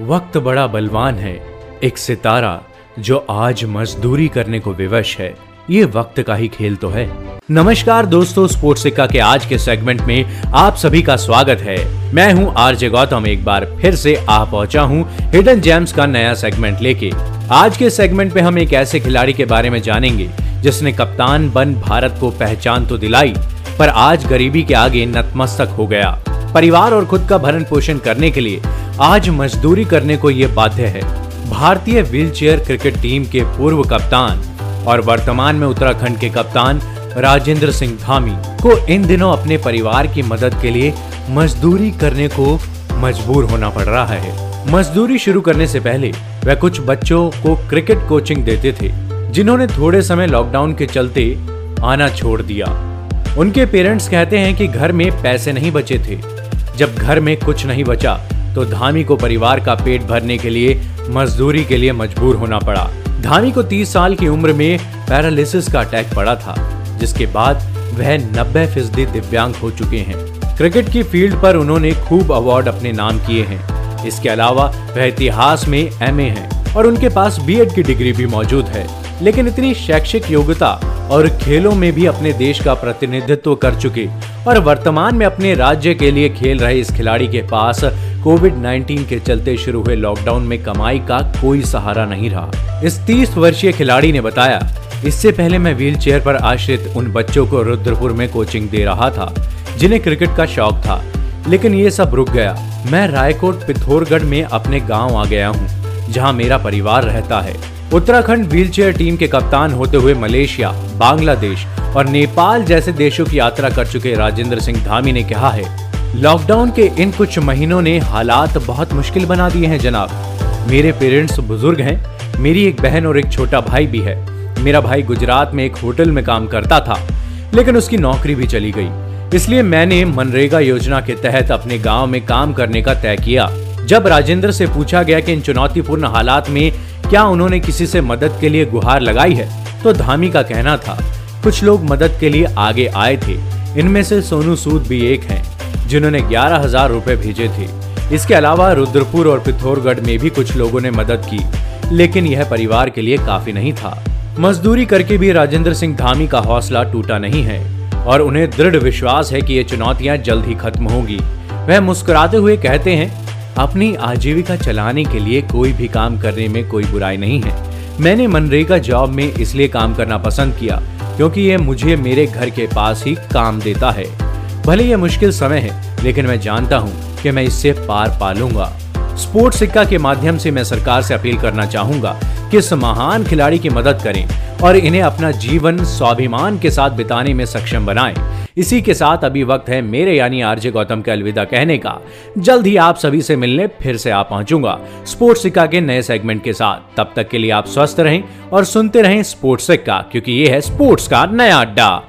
वक्त बड़ा बलवान है, एक सितारा जो आज मजदूरी करने को विवश है, ये वक्त का ही खेल तो है। नमस्कार दोस्तों, स्पोर्ट्स सिक्का के आज के सेगमेंट में आप सभी का स्वागत है। मैं हूँ आरजे गौतम, एक बार फिर से आ पहुँचा हूँ हिडन जेम्स का नया सेगमेंट लेके। आज के सेगमेंट में हम एक ऐसे खिलाड़ी के बारे में जानेंगे, जिसने कप्तान बन भारत को पहचान तो दिलाई, पर आज गरीबी के आगे नतमस्तक हो गया। परिवार और खुद का भरण पोषण करने के लिए आज मजदूरी करने को ये बाध्य है। भारतीय व्हीलचेयर क्रिकेट टीम के पूर्व कप्तान और वर्तमान में उत्तराखंड के कप्तान राजेंद्र सिंह धामी को इन दिनों अपने परिवार की मदद के लिए मजदूरी करने को मजबूर होना पड़ रहा है। मजदूरी शुरू करने से पहले वह कुछ बच्चों को क्रिकेट कोचिंग देते थे, जिन्होंने थोड़े समय लॉकडाउन के चलते आना छोड़ दिया। उनके पेरेंट्स कहते हैं कि घर में पैसे नहीं बचे थे। जब घर में कुछ नहीं बचा तो धामी को परिवार का पेट भरने के लिए, मजदूरी के लिए मजबूर होना पड़ा। धामी को 30 साल की उम्र में पैरालिसिस का अटैक पड़ा था, जिसके बाद वह 90 फ़ीसदी दिव्यांग हो चुके हैं। क्रिकेट की फ़ील्ड पर उन्होंने खूब अवार्ड अपने नाम किए हैं। इसके अलावा वह इतिहास में एमए हैं और उनके पास बीएड की डिग्री भी मौजूद है। लेकिन इतनी शैक्षिक योग्यता और खेलों में भी अपने देश का प्रतिनिधित्व कर चुके और वर्तमान में अपने राज्य के लिए खेल रहे इस खिलाड़ी के पास कोविड 19 के चलते शुरू हुए लॉकडाउन में कमाई का कोई सहारा नहीं रहा। इस 30 वर्षीय खिलाड़ी ने बताया, इससे पहले मैं व्हील चेयर पर आश्रित उन बच्चों को रुद्रपुर में कोचिंग दे रहा था, जिन्हें क्रिकेट का शौक था। लेकिन ये सब रुक गया। मैं रायकोट पिथौरगढ़ में अपने गाँव आ गया हूँ, जहाँ मेरा परिवार रहता है। उत्तराखंड व्हीलचेयर टीम के कप्तान होते हुए मलेशिया, बांग्लादेश और नेपाल जैसे देशों की यात्रा कर चुके राजेंद्र सिंह धामी ने कहा है, लॉकडाउन के इन कुछ महीनों ने हालात बहुत मुश्किल बना दिए हैं, जनाब। मेरे पेरेंट्स बुज़ुर्ग हैं, मेरी एक बहन और एक छोटा भाई भी है। मेरा भाई गुजरात में एक होटल में काम करता था, लेकिन उसकी नौकरी भी चली गई। इसलिए मैंने मनरेगा योजना के तहत अपने गाँव में काम करने का तय किया। जब राजेंद्र से पूछा गया कि इन चुनौतीपूर्ण हालात में क्या उन्होंने किसी से मदद के लिए गुहार लगाई है? तो धामी का कहना था, कुछ लोग मदद के लिए आगे आए थे। इनमें से सोनू सूद भी एक हैं, जिन्होंने ग्यारह हज़ार रूपए भेजे थे। इसके अलावा रुद्रपुर और पिथौरगढ़ में भी कुछ लोगों ने मदद की, लेकिन यह परिवार के लिए काफ़ी नहीं था। मजदूरी करके भी राजेंद्र सिंह धामी का हौसला टूटा नहीं है, और उन्हें दृढ़ विश्वास है कि ये चुनौतियाँ जल्द ही खत्म होगी। वह मुस्कुराते हुए कहते हैं अपनी आजीविका चलाने के लिए कोई भी काम करने में कोई बुराई नहीं है। मैंने मनरेगा जॉब में इसलिए काम करना पसंद किया, क्योंकि ये मुझे मेरे घर के पास ही काम देता है। भले ये मुश्किल समय है, लेकिन मैं जानता हूँ कि मैं इससे पार पालूँगा। स्पोर्ट्स सिक्का के माध्यम से मैं सरकार से अपील करना चाहूँगा कि इस महान खिलाड़ी की मदद करें और इन्हें अपना जीवन स्वाभिमान के साथ बिताने में सक्षम बनाएँ। इसी के साथ अभी वक्त है मेरे यानी आरजे गौतम के अलविदा कहने का। जल्द ही आप सभी से मिलने फिर से आ पहुंचूँगा स्पोर्ट्स सिक्का के नए सेगमेंट के साथ। तब तक के लिए आप स्वस्थ रहें और सुनते रहें स्पोर्ट्स सिक्का, क्योंकि ये है स्पोर्ट्स का नया अड्डा।